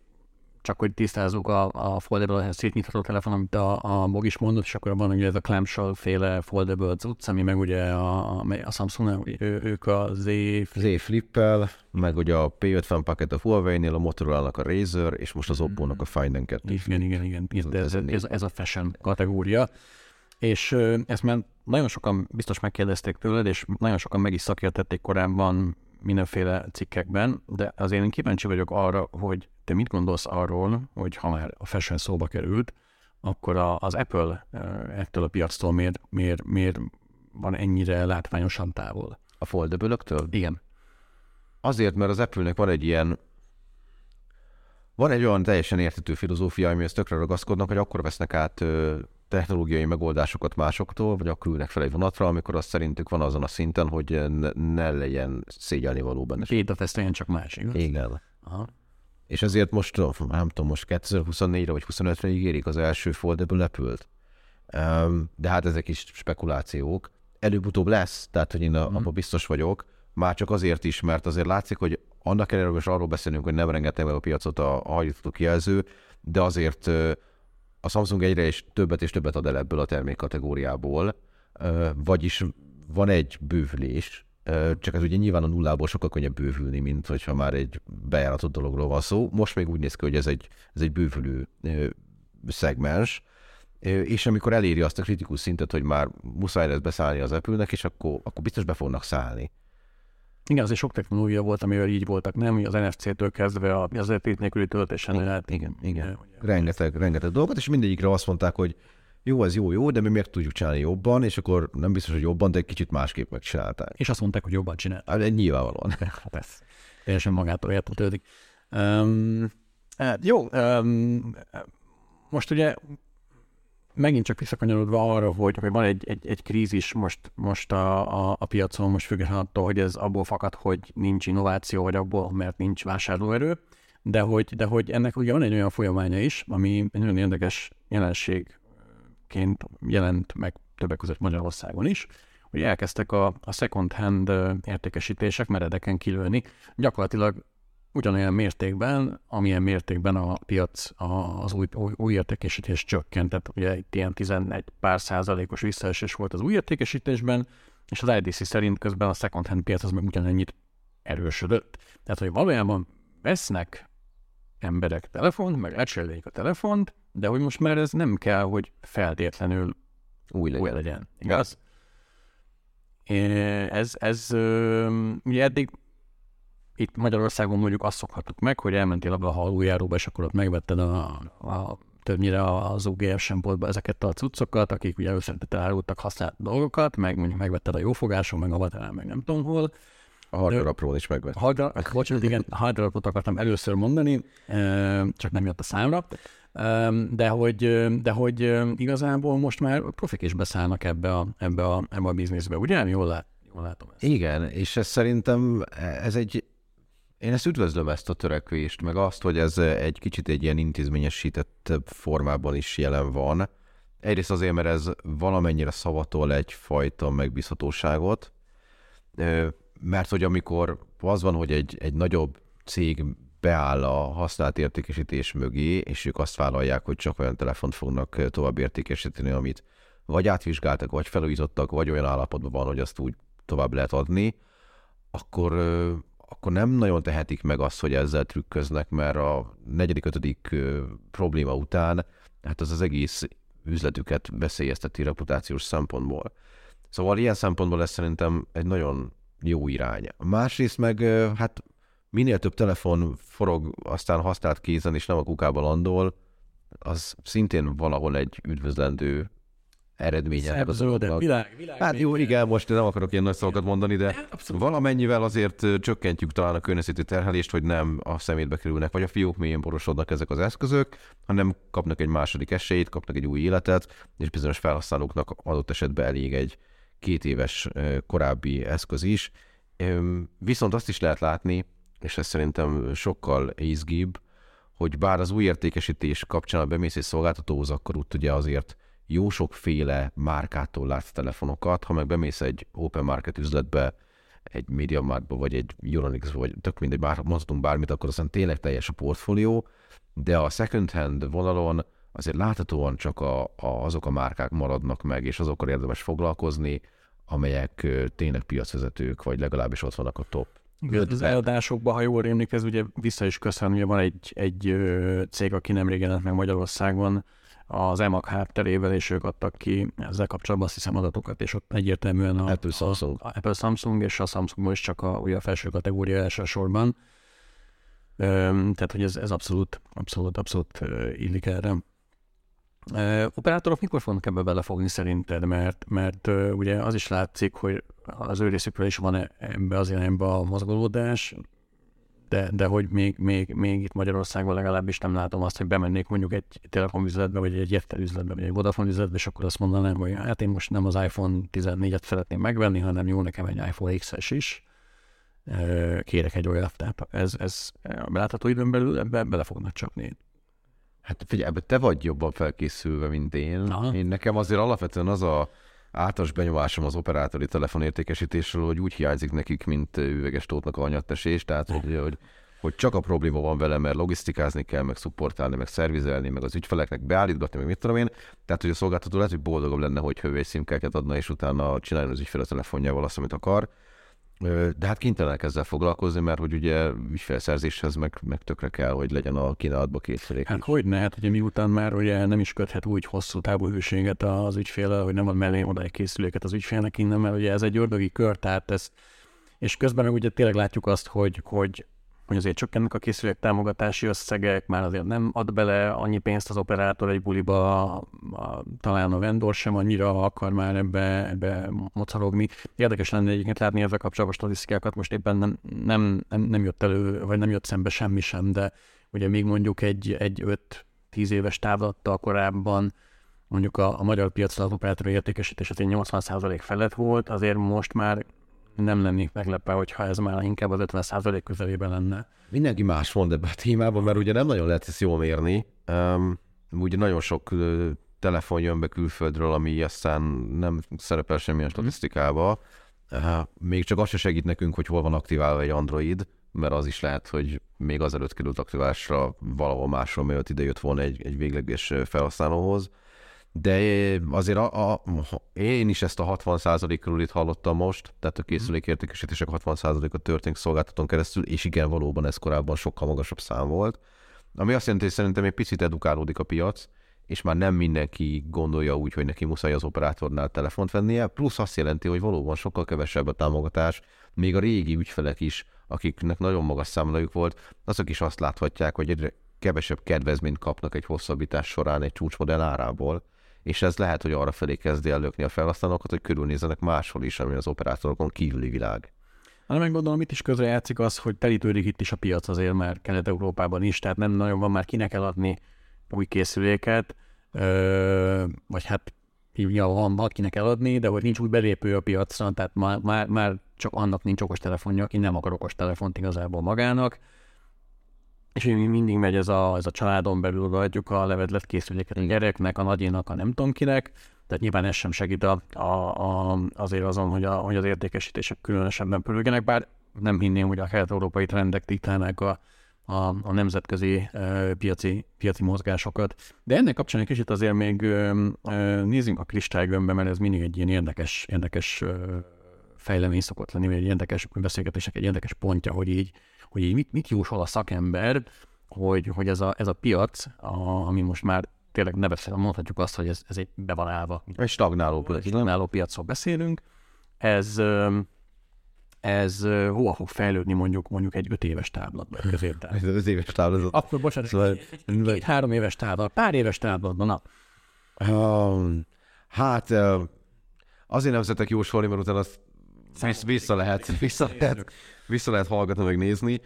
csak hogy tisztázzuk a, a foldable szétnyitható telefon, amit a, a Bog is mondott, és akkor van ugye ez a clamshell féle foldable cucc, ami meg ugye a, a, Samsung, ő, ők a Z... Z Flippel, meg ugye a P50 paket a Huawei-nél, a motorola a Razer, és most az hmm. Oppo-nak a Find 2. Igen, igen, igen. igen. Ez, ez, ez, a fashion kategória. És ezt már nagyon sokan biztos megkérdezték tőled, és nagyon sokan meg is szakértették korábban mindenféle cikkekben, de azért én kíváncsi vagyok arra, hogy te mit gondolsz arról, hogy ha már a fashion szóba került, akkor a, az Apple ettől a piactól miért, miért, miért van ennyire látványosan távol? A foldable Igen. Azért, mert az Apple-nek van egy ilyen van egy olyan teljesen értető filozófia, amihez tökre ragaszkodnak, hogy akkor vesznek át technológiai megoldásokat másoktól, vagy akkor ülnek fel egy vonatra, amikor azt szerintük van azon a szinten, hogy ne, legyen szégyelni való benne. Két a csak más, igaz? Igen. Aha. És ezért most, nem tudom, most 2024-re vagy 25-re ígérik az első foldable apple De hát ezek is spekulációk. Előbb-utóbb lesz, tehát hogy én hmm. abban biztos vagyok, már csak azért is, mert azért látszik, hogy annak ellenére, hogy arról beszélünk, hogy nem rengeteg meg a piacot a, a hajlítható kijelző, de azért a Samsung egyre is többet és többet ad el ebből a termékkategóriából, vagyis van egy bővülés, csak ez ugye nyilván a nullából sokkal könnyebb bővülni, mint hogyha már egy bejáratott dologról van szó. Most még úgy néz ki, hogy ez egy, ez egy bővülő szegmens, és amikor eléri azt a kritikus szintet, hogy már muszáj lesz beszállni az Apple-nek, és akkor, akkor biztos be fognak szállni. Igen, azért sok technológia volt, amivel így voltak, nem? Az NFC-től kezdve az érték nélküli töltésen igen, lehet. Igen, igen. Rengeteg, rengeteg dolgot, és mindegyikre azt mondták, hogy jó, ez jó, jó, de mi miért tudjuk csinálni jobban, és akkor nem biztos, hogy jobban, de egy kicsit másképp megcsinálták. És azt mondták, hogy jobban csinál. Hát, nyilvánvalóan. hát ez teljesen magától értetődik. Um, hát jó, um, most ugye megint csak visszakanyarodva arra, hogy, hogy van egy, egy, egy krízis most, most a, a, a piacon, most függetlenül attól, hogy ez abból fakad, hogy nincs innováció, vagy abból, mert nincs vásárlóerő, de hogy, de hogy ennek ugye van egy olyan folyamánya is, ami egy nagyon érdekes jelenségként jelent meg többek között Magyarországon is, hogy elkezdtek a, a second hand értékesítések meredeken kilőni. Gyakorlatilag ugyanolyan mértékben, amilyen mértékben a piac az új, új, új értékesítés csökkent. Tehát ugye itt ilyen 11 pár százalékos visszaesés volt az új értékesítésben, és az IDC szerint közben a second hand piac az meg ugyanennyit erősödött. Tehát, hogy valójában vesznek emberek telefont, meg lecserélik a telefont, de hogy most már ez nem kell, hogy feltétlenül új legyen. Új legyen igaz? Ez, ez ugye eddig itt Magyarországon mondjuk azt szokhattuk meg, hogy elmentél abba a halójáróba, és akkor ott megvetted a, a többnyire az OGF semboltba ezeket a cuccokat, akik ugye összetett árultak használt dolgokat, meg mondjuk megvetted a jófogáson, meg a vaterán, meg nem tudom hol. A hardarapról is megvetted. Hardar, bocsánat, igen, hardarapot akartam először mondani, csak nem jött a számra. De hogy, de hogy igazából most már profik is beszállnak ebbe a, ebbe a, ebbe a bizniszbe, ugye? Jól, lát, jól látom ezt. Igen, és ez szerintem ez egy én ezt üdvözlöm ezt a törekvést, meg azt, hogy ez egy kicsit egy ilyen intézményesített formában is jelen van. Egyrészt azért, mert ez valamennyire szavatol egyfajta megbízhatóságot, mert hogy amikor az van, hogy egy, egy nagyobb cég beáll a használt értékesítés mögé, és ők azt vállalják, hogy csak olyan telefont fognak tovább értékesíteni, amit vagy átvizsgáltak, vagy felújítottak, vagy olyan állapotban van, hogy azt úgy tovább lehet adni, akkor, akkor nem nagyon tehetik meg azt, hogy ezzel trükköznek, mert a negyedik, ötödik probléma után hát az az egész üzletüket veszélyezteti reputációs szempontból. Szóval ilyen szempontból ez szerintem egy nagyon jó irány. Másrészt meg hát minél több telefon forog aztán használt kézen, és nem a kukába landol, az szintén valahol egy üdvözlendő eredménye. Szebb, zöldebb, világ, világ. Hát jó, igen, most nem akarok ilyen nagy szavakat mondani, de Abszolút. valamennyivel azért csökkentjük talán a környezeti terhelést, hogy nem a szemétbe kerülnek, vagy a fiók mélyén borosodnak ezek az eszközök, hanem kapnak egy második esélyt, kapnak egy új életet, és bizonyos felhasználóknak adott esetben elég egy két éves korábbi eszköz is. Viszont azt is lehet látni, és ez szerintem sokkal izgibb, hogy bár az új értékesítés kapcsán a bemész egy szolgáltatóhoz, akkor ott ugye azért jó sokféle márkától látsz telefonokat, ha meg bemész egy open market üzletbe, egy MediaMarktba, vagy egy Euronix, vagy tök mindegy, bár, mondhatunk bármit, akkor aztán tényleg teljes a portfólió, de a second hand vonalon azért láthatóan csak a, a, azok a márkák maradnak meg, és azokkal érdemes foglalkozni, amelyek tényleg piacvezetők, vagy legalábbis ott vannak a top az eladásokban, ha jól rémlik, ez ugye vissza is köszön, ugye van egy, egy cég, aki nemrég jelent meg Magyarországon, az EMAG hátterével, és ők adtak ki ezzel kapcsolatban azt hiszem adatokat, és ott egyértelműen a Apple Samsung, a, Apple Samsung és a Samsung is csak a, ugye a felső kategória elsősorban. Tehát, hogy ez, ez abszolút, abszolút, abszolút illik erre. Operátorok mikor fognak ebbe belefogni szerinted? Mert, mert ugye az is látszik, hogy az ő részükről is van ebbe az irányba a mozgolódás, de, de hogy még, még, még itt Magyarországon legalábbis nem látom azt, hogy bemennék mondjuk egy Telekom üzletbe, vagy egy Jettel üzletbe, vagy egy Vodafone üzletbe, és akkor azt mondanám, hogy hát én most nem az iPhone 14-et szeretném megvenni, hanem jó nekem egy iPhone XS is, kérek egy olyat. Tehát ez, ez látható időn belül ebbe bele fognak csapni. Hát figyelj, te vagy jobban felkészülve, mint én. Aha. Én nekem azért alapvetően az a általános benyomásom az operátori telefonértékesítésről, hogy úgy hiányzik nekik, mint üveges tótnak a anyattesés, tehát hogy, hogy, hogy csak a probléma van vele, mert logisztikázni kell, meg szupportálni, meg szervizelni, meg az ügyfeleknek beállítgatni, meg mit tudom én. Tehát, hogy a szolgáltató lehet, hogy boldogabb lenne, hogy szimkártyát adna, és utána csinálni az ügyfél a telefonjával azt, amit akar. De hát kénytelenek ezzel foglalkozni, mert hogy ugye ügyfélszerzéshez meg, meg tökre kell, hogy legyen a kínálatba készülék. Hát hogy ne, hát ugye miután már ugye nem is köthet úgy hosszú távú hűséget az ügyféle, hogy nem ad mellé oda egy készüléket az ügyfélnek innen, mert ugye ez egy ördögi kör, tehát ez, és közben meg ugye tényleg látjuk azt, hogy, hogy hogy azért csökkennek a készülék támogatási összegek, már azért nem ad bele annyi pénzt az operátor egy buliba, a, a, talán a vendor sem annyira akar már ebbe, ebbe mocorogni. Érdekes lenne egyébként látni ezzel kapcsolatos statisztikákat, most éppen nem, nem, nem, nem jött elő, vagy nem jött szembe semmi sem, de ugye még mondjuk egy, egy 5-10 éves távlattal korábban mondjuk a, a magyar piacra az operátor értékesítés azért 80% felett volt, azért most már nem lennék meglepve, hogyha ez már inkább az 50% közelében lenne. Mindenki más mond ebben a témában, mert ugye nem nagyon lehet ezt jól mérni. Um, ugye nagyon sok telefon jön be külföldről, ami aztán nem szerepel semmilyen mhm. statisztikába. Uh, még csak az se segít nekünk, hogy hol van aktiválva egy Android, mert az is lehet, hogy még azelőtt került aktiválásra valahol máshol, mielőtt ide jött volna egy, egy végleges felhasználóhoz de azért a, a, én is ezt a 60%-ról itt hallottam most, tehát a készülékértékesítések 60%-a történik szolgáltatón keresztül, és igen, valóban ez korábban sokkal magasabb szám volt. Ami azt jelenti, hogy szerintem egy picit edukálódik a piac, és már nem mindenki gondolja úgy, hogy neki muszáj az operátornál telefont vennie, plusz azt jelenti, hogy valóban sokkal kevesebb a támogatás, még a régi ügyfelek is, akiknek nagyon magas számlájuk volt, azok is azt láthatják, hogy egyre kevesebb kedvezményt kapnak egy hosszabbítás során egy csúcsmodell árából, és ez lehet, hogy arra felé kezdi lökni a felhasználókat, hogy körülnézzenek máshol is, ami az operátorokon kívüli világ. Hát meg gondolom, itt is közre játszik az, hogy telítődik itt is a piac azért már Kelet-Európában is, tehát nem nagyon van már kinek eladni új készüléket, ö, vagy hát ja, van akinek eladni, de hogy nincs új belépő a piacra, tehát már, már, már csak annak nincs okos telefonja, aki nem akar okos telefont igazából magának, és mi mindig megy ez a, ez a családon belül adjuk a levedlet készüléket a gyereknek, a nagyénak, a nem tudom kinek, Tehát nyilván ez sem segít a, a, a, azért azon, hogy, a, hogy az értékesítések különösebben pörögenek, bár nem hinném, hogy a kelet-európai trendek diktálnák a, a, a nemzetközi uh, piaci, piaci mozgásokat. De ennek kapcsán egy kicsit azért még uh, uh, nézzünk a kristálygömbbe, mert ez mindig egy ilyen érdekes, érdekes uh, fejlemény szokott lenni, vagy egy érdekes beszélgetések egy érdekes pontja, hogy így, hogy így mit, mit jósol a szakember, hogy, hogy ez, a, ez a piac, a, ami most már tényleg nevezhetően mondhatjuk azt, hogy ez, ez egy be van állva. Egy stagnáló piac. Egy stagnáló piacról beszélünk. Ez, ez hova fog fejlődni mondjuk mondjuk egy öt éves táblatban középtár. Ez öt éves táblat. Akkor bocsánat, szóval, két, három éves táblat, pár éves táblatban, na. Um, hát azért nem szeretek jósolni, mert utána azt vissza lehet, vissza lehet, vissza lehet hallgatni, meg nézni.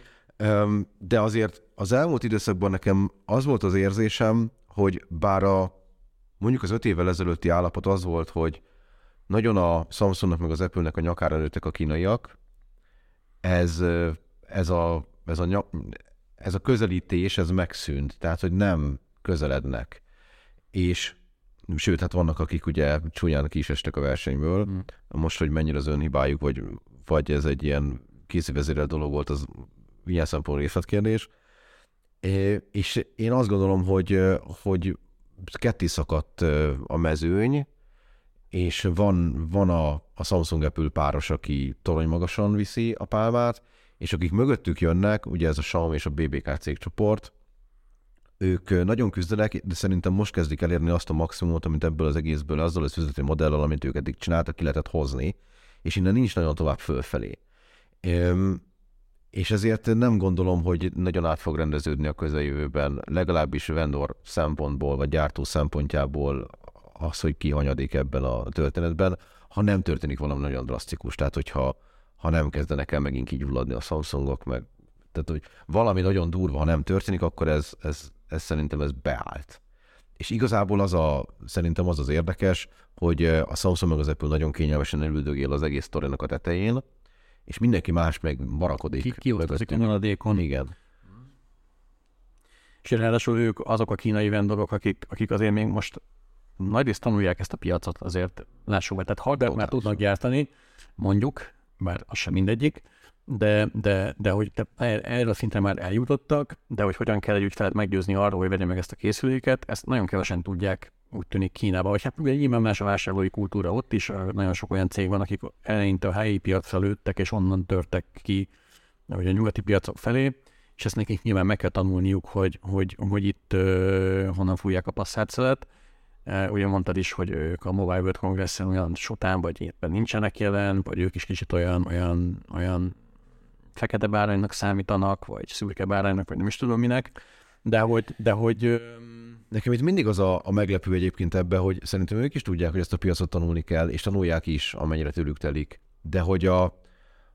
De azért az elmúlt időszakban nekem az volt az érzésem, hogy bár a mondjuk az öt évvel ezelőtti állapot az volt, hogy nagyon a Samsungnak meg az Apple-nek a nyakára nőttek a kínaiak, ez, ez, a, ez, a, ez a közelítés, ez megszűnt, tehát, hogy nem közelednek. És sőt, hát vannak, akik ugye csúnyán ki is estek a versenyből. Mm. Most, hogy mennyire az önhibájuk, vagy, vagy ez egy ilyen készívezérel dolog volt, az ilyen szempont részletkérdés. És én azt gondolom, hogy, hogy ketté szakadt a mezőny, és van, van a, a Samsung Apple páros, aki torony magasan viszi a pálmát, és akik mögöttük jönnek, ugye ez a Xiaomi és a BBK cégcsoport, ők nagyon küzdenek, de szerintem most kezdik elérni azt a maximumot, amit ebből az egészből, azzal az üzleti modellel, amit ők eddig csináltak, ki lehetett hozni, és innen nincs nagyon tovább fölfelé. És ezért nem gondolom, hogy nagyon át fog rendeződni a közeljövőben, legalábbis vendor szempontból, vagy gyártó szempontjából az, hogy ki hanyadik ebben a történetben, ha nem történik valami nagyon drasztikus. Tehát, hogyha ha nem kezdenek el megint kigyulladni a Samsungok, meg tehát, hogy valami nagyon durva, ha nem történik, akkor ez, ez, ez szerintem ez beállt. És igazából az a, szerintem az az érdekes, hogy a Samsung meg az Apple nagyon kényelmesen elüldögél az egész sztorinak a tetején, és mindenki más meg marakodik. Ki, kiosztozik a maradékon. Igen. És ráadásul ők azok a kínai vendorok, akik, akik azért még most nagyrészt tanulják ezt a piacot, azért lássuk be. Tehát hardware már tudnak gyártani, mondjuk, bár az sem mindegyik, de, de, de hogy te erre a szintre már eljutottak, de hogy hogyan kell egy ügyfelet meggyőzni arról, hogy vegye meg ezt a készüléket, ezt nagyon kevesen tudják úgy tűnik Kínában, vagy hát ugye nyilván más a vásárlói kultúra ott is, nagyon sok olyan cég van, akik eleinte a helyi piacra lőttek, és onnan törtek ki vagy a nyugati piacok felé, és ezt nekik nyilván meg kell tanulniuk, hogy, hogy, hogy itt uh, honnan fújják a passzát Uh, ugye mondtad is, hogy ők a Mobile World Congress-en olyan sotán, vagy éppen nincsenek jelen, vagy ők is kicsit olyan, olyan, olyan fekete báránynak számítanak, vagy szürke báránynak, vagy nem is tudom minek, de hogy, de hogy Nekem itt mindig az a, a meglepő egyébként ebbe, hogy szerintem ők is tudják, hogy ezt a piacot tanulni kell, és tanulják is, amennyire tőlük telik. De hogy a,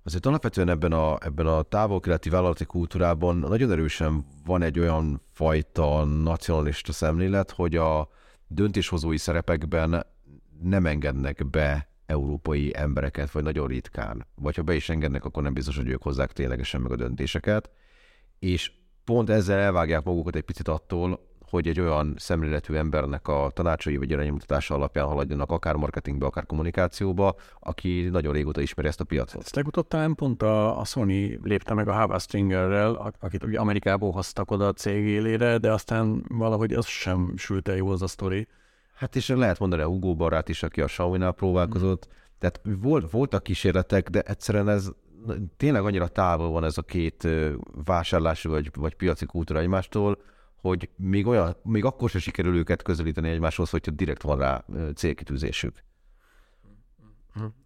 azért alapvetően ebben a, ebben a távol-keleti vállalati kultúrában nagyon erősen van egy olyan fajta nacionalista szemlélet, hogy a döntéshozói szerepekben nem engednek be európai embereket, vagy nagyon ritkán. Vagy ha be is engednek, akkor nem biztos, hogy ők hozzák ténylegesen meg a döntéseket. És pont ezzel elvágják magukat egy picit attól, hogy egy olyan szemléletű embernek a tanácsai vagy iránymutatása alapján haladjanak akár marketingbe, akár kommunikációba, aki nagyon régóta ismeri ezt a piacot. Ezt legutóbb talán pont a, a Sony lépte meg a Hava Stringerrel, akit ugye Amerikából hoztak oda a cég élére, de aztán valahogy az sem sült el jó az a sztori. Hát és lehet mondani a Hugo barát is, aki a Xiaomi-nál próbálkozott. Mm. Tehát volt, voltak kísérletek, de egyszerűen ez tényleg annyira távol van ez a két vásárlási vagy, vagy piaci kultúra egymástól, hogy még, olyan, még akkor sem sikerül őket közelíteni egymáshoz, hogyha direkt van rá célkitűzésük.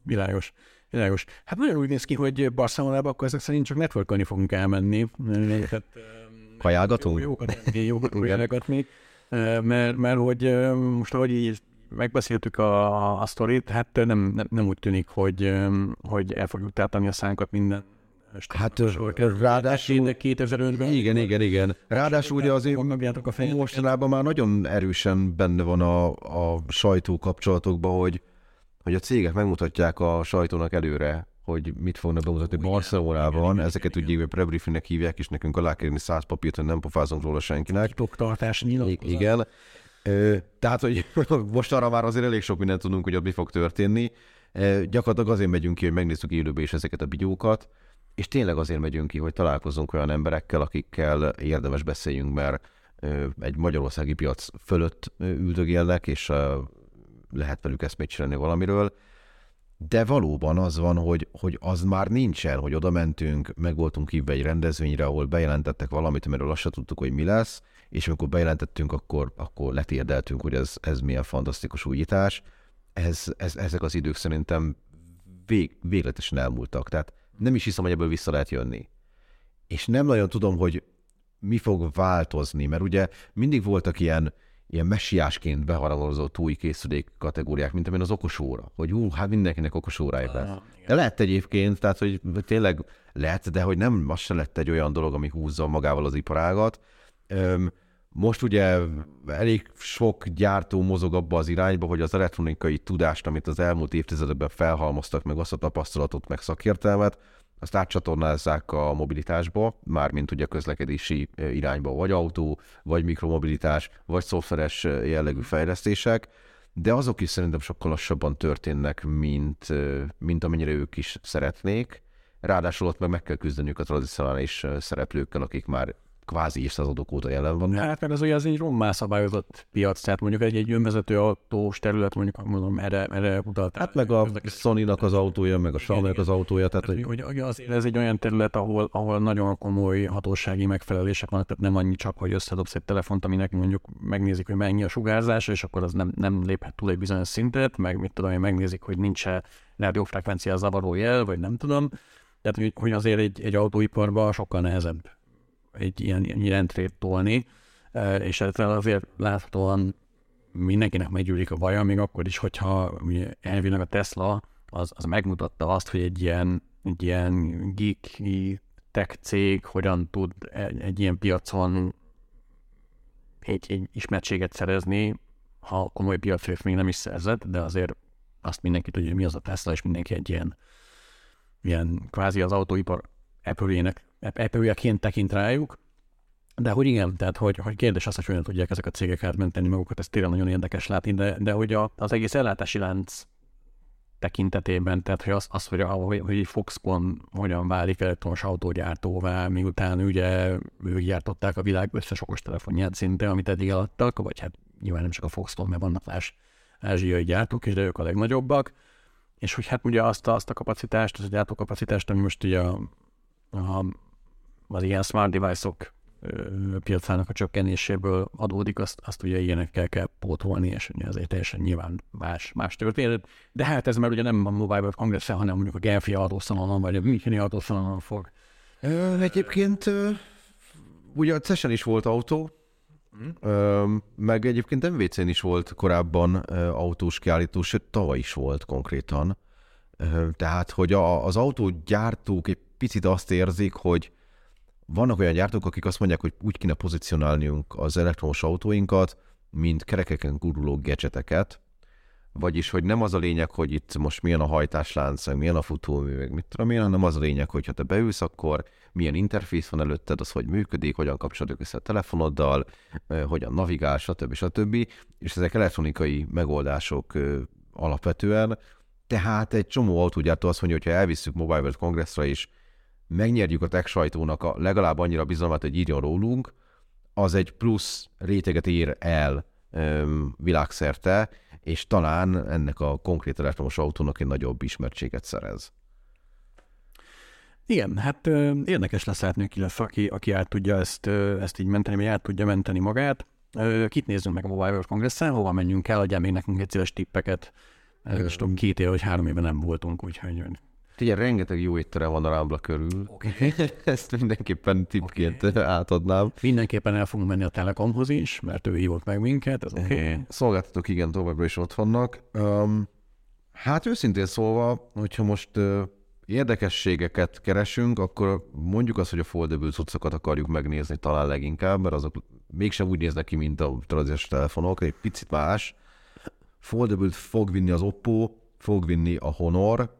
Világos. Világos. Hát nagyon úgy néz ki, hogy Barcelonába akkor ezek szerint csak networkolni fogunk elmenni. Hát, Kajálgatunk? Jókat, jókat még. Mert, mert hogy most ahogy így megbeszéltük a, a sztorit, hát nem, nem, nem úgy tűnik, hogy, hogy el fogjuk tártani a szánkat minden Hát ráadásul... 2005-ben. Igen, igen, igen. Ráadásul ugye azért a mostanában már nagyon erősen benne van a, a sajtó kapcsolatokban, hogy, hogy a cégek megmutatják a sajtónak előre, hogy mit fognak bemutatni Barcelonában. Ezeket ugye prebriefingnek hívják, és nekünk alá kérni száz papírt, hogy nem pofázunk róla senkinek. Titoktartás nyilatkozat. Igen. Tehát, hogy most arra már azért elég sok mindent tudunk, hogy ott mi fog történni. Gyakorlatilag azért megyünk ki, hogy megnézzük élőbe is ezeket a bigyókat, és tényleg azért megyünk ki, hogy találkozunk olyan emberekkel, akikkel érdemes beszéljünk, mert egy magyarországi piac fölött üldögélnek, és lehet velük eszmét csinálni valamiről, de valóban az van, hogy, hogy az már nincsen, hogy oda mentünk, meg voltunk hívva egy rendezvényre, ahol bejelentettek valamit, amiről azt tudtuk, hogy mi lesz, és amikor bejelentettünk, akkor, akkor letérdeltünk, hogy ez, ez milyen fantasztikus újítás. Ez, ez, ezek az idők szerintem vég, végletesen elmúltak, tehát nem is hiszem, hogy ebből vissza lehet jönni. És nem nagyon tudom, hogy mi fog változni, mert ugye mindig voltak ilyen, ilyen messiásként beharangozott új készülék kategóriák, mint amilyen az okos óra, hogy ú, hát mindenkinek okos órája lesz. Ah, de lehet egyébként, tehát hogy tényleg lehet, de hogy nem, az se lett egy olyan dolog, ami húzza magával az iparágat. Most ugye elég sok gyártó mozog abba az irányba, hogy az elektronikai tudást, amit az elmúlt évtizedekben felhalmoztak, meg azt a tapasztalatot, meg szakértelmet, azt átcsatornázzák a mobilitásba, mármint ugye közlekedési irányba, vagy autó, vagy mikromobilitás, vagy szoftveres jellegű fejlesztések, de azok is szerintem sokkal lassabban történnek, mint, mint amennyire ők is szeretnék. Ráadásul ott meg meg kell küzdeniük a tradicionális szereplőkkel, akik már kvázi évszázadok óta jelen van. Hát mert ez ugye az egy rommá szabályozott piac, tehát mondjuk egy, egy önvezető autós terület, mondjuk mondom, erre, erre utalt. Hát meg a sony az autója, meg a xiaomi az autója. Tehát, hogy... Hogy azért ez egy olyan terület, ahol, ahol nagyon komoly hatósági megfelelések vannak, tehát nem annyi csak, hogy összedobsz egy telefont, aminek mondjuk megnézik, hogy mennyi a sugárzása, és akkor az nem, nem léphet túl egy bizonyos szintet, meg mit tudom, hogy megnézik, hogy nincs-e rádiófrekvencia zavaró jel, vagy nem tudom. Tehát, hogy azért egy, egy autóiparban sokkal nehezebb egy ilyen, ilyen rendrét tolni, e, és ezzel azért láthatóan mindenkinek meggyűlik a vaja, még akkor is, hogyha elvileg a Tesla az, az megmutatta azt, hogy egy ilyen, egy ilyen geeky tech cég hogyan tud egy, egy ilyen piacon egy, egy ismertséget szerezni, ha komoly piacrészt még nem is szerzett, de azért azt mindenki tudja, hogy mi az a Tesla, és mindenki egy ilyen, ilyen kvázi az autóipar Apple-ének Apple-jeként tekint rájuk, de hogy igen, tehát hogy, hogy kérdés az, hogy hogyan tudják ezek a cégek átmenteni magukat, ez tényleg nagyon érdekes látni, de, de hogy a, az egész ellátási lánc tekintetében, tehát hogy az, az hogy, hogy, hogy Foxconn hogyan válik elektronos autógyártóvá, miután ugye ők gyártották a világ összes okos telefonját szinte, amit eddig eladtak, vagy hát nyilván nem csak a Foxconn, mert vannak más ázsiai gyártók is, de ők a legnagyobbak, és hogy hát ugye azt a, azt a kapacitást, az a gyártókapacitást, ami most ugye a, a az ilyen smart device-ok piacának a csökkenéséből adódik, azt, azt ugye ilyenekkel kell pótolni, és ugye azért teljesen nyilván más, más történet. De hát ez már ugye nem a Mobile World congress hanem mondjuk a Genfi adószalonon, vagy a Müncheni adószalonon fog. Ö, egyébként ö, ugye a CES-en is volt autó, mm. ö, meg egyébként MVC-n is volt korábban ö, autós kiállító, sőt tavaly is volt konkrétan. Ö, tehát, hogy a, az autógyártók egy picit azt érzik, hogy vannak olyan gyártók, akik azt mondják, hogy úgy kéne pozícionálniunk az elektromos autóinkat, mint kerekeken guruló gadgeteket, vagyis, hogy nem az a lényeg, hogy itt most milyen a hajtáslánc, milyen a futómű, meg mit tudom én, hanem az a lényeg, hogy ha te beülsz, akkor milyen interfész van előtted, az hogy működik, hogyan kapcsolódik össze a telefonoddal, hogyan navigál, stb. stb. És ezek elektronikai megoldások alapvetően. Tehát egy csomó autógyártó azt mondja, hogy ha elvisszük Mobile World Congressra is megnyerjük a tech sajtónak a legalább annyira bizalmat, hogy írjon rólunk, az egy plusz réteget ér el öm, világszerte, és talán ennek a konkrét elektromos autónak egy nagyobb ismertséget szerez. Igen, hát ö, érdekes lesz látni, ki lesz, aki, aki át tudja ezt, ö, ezt így menteni, vagy át tudja menteni magát. Ö, kit nézzünk meg a Mobile World Congress-en, hova menjünk el, adjál még nekünk egy szíves tippeket. Tudom, két év vagy három éve nem voltunk, úgyhogy Ugye rengeteg jó étterem van a Rambla körül. Okay. Ezt mindenképpen tippként okay. átadnám. Mindenképpen el fogunk menni a Telekomhoz is, mert ő hívott meg minket. Ez okay. Szolgáltatók igen, továbbra is ott vannak. Um, hát őszintén szólva, hogyha most uh, érdekességeket keresünk, akkor mondjuk azt, hogy a foldable cuccokat akarjuk megnézni talán leginkább, mert azok mégsem úgy néznek ki, mint a tradicionális telefonok, egy picit más. Foldable fog vinni az Oppo, fog vinni a Honor,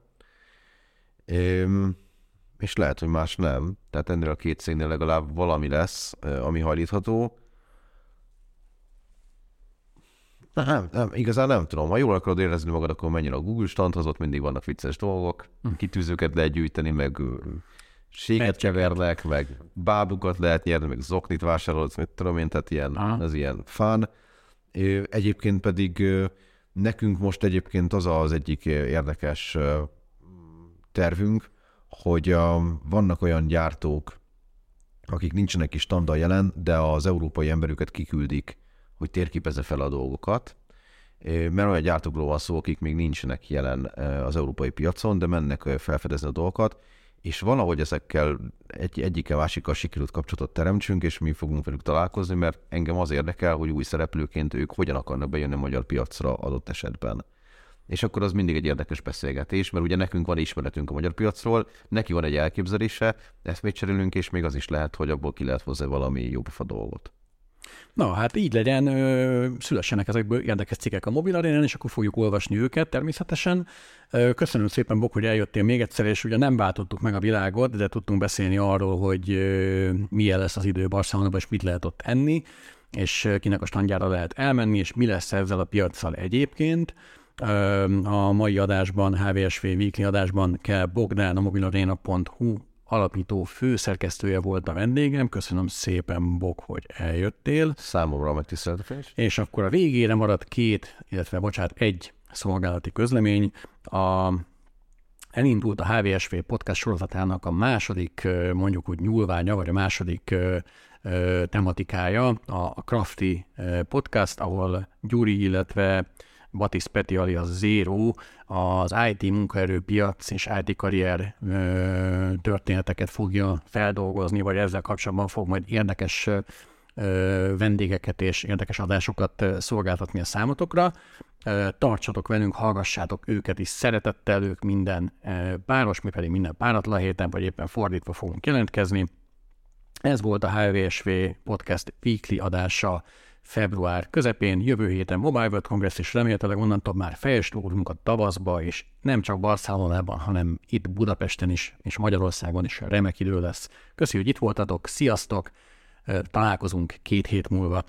és lehet, hogy más nem. Tehát ennél a két cégnél legalább valami lesz, ami hajlítható. Nem, nem, igazán nem tudom. Ha jól akarod érezni magad, akkor menjen a Google standhoz, ott mindig vannak vicces dolgok, Hm. kitűzőket lehet gyűjteni, meg séget kevernek, meg bábukat lehet nyerni, meg zoknit vásárolsz, mit tudom én, tehát ilyen, Aha. ez ilyen fán. Egyébként pedig nekünk most egyébként az az egyik érdekes tervünk, hogy vannak olyan gyártók, akik nincsenek is standal jelen, de az európai emberüket kiküldik, hogy térképezze fel a dolgokat, mert olyan gyártókról van szó, akik még nincsenek jelen az európai piacon, de mennek felfedezni a dolgokat, és valahogy ezekkel egy, egyikkel másikkal sikerült kapcsolatot teremtsünk, és mi fogunk velük találkozni, mert engem az érdekel, hogy új szereplőként ők hogyan akarnak bejönni a magyar piacra adott esetben. És akkor az mindig egy érdekes beszélgetés, mert ugye nekünk van ismeretünk a magyar piacról, neki van egy elképzelése, ezt még cserélünk, és még az is lehet, hogy abból ki lehet hozni valami jobb dolgot. Na, hát így legyen, ö, szülessenek ezekből érdekes cikkek a mobil arénán, és akkor fogjuk olvasni őket természetesen. Ö, Köszönöm szépen, Bok, hogy eljöttél még egyszer, és ugye nem váltottuk meg a világot, de tudtunk beszélni arról, hogy ö, milyen lesz az idő Barcelonában, és mit lehet ott enni, és kinek a standjára lehet elmenni, és mi lesz ezzel a piaccal egyébként. A mai adásban, HVSV Weekly adásban kell Bogdán a mobilarena.hu alapító főszerkesztője volt a vendégem. Köszönöm szépen, Bok, hogy eljöttél. Számomra megtiszteltetés. És akkor a végére maradt két, illetve bocsánat, egy szolgálati közlemény. A, elindult a HVSV podcast sorozatának a második, mondjuk úgy nyúlványa, vagy a második tematikája, a, Crafty podcast, ahol Gyuri, illetve Batis Peti alias Zero az IT munkaerőpiac és IT karrier ö, történeteket fogja feldolgozni, vagy ezzel kapcsolatban fog majd érdekes ö, vendégeket és érdekes adásokat szolgáltatni a számotokra. Ö, Tartsatok velünk, hallgassátok őket is szeretettel, ők minden ö, páros, mi pedig minden páratlan héten, vagy éppen fordítva fogunk jelentkezni. Ez volt a HVSV Podcast Weekly adása február közepén, jövő héten Mobile World Congress, és remélhetőleg onnantól már fejestúrunk a tavaszba, és nem csak Barcelonában, hanem itt Budapesten is, és Magyarországon is remek idő lesz. Köszi, hogy itt voltatok, sziasztok, találkozunk két hét múlva.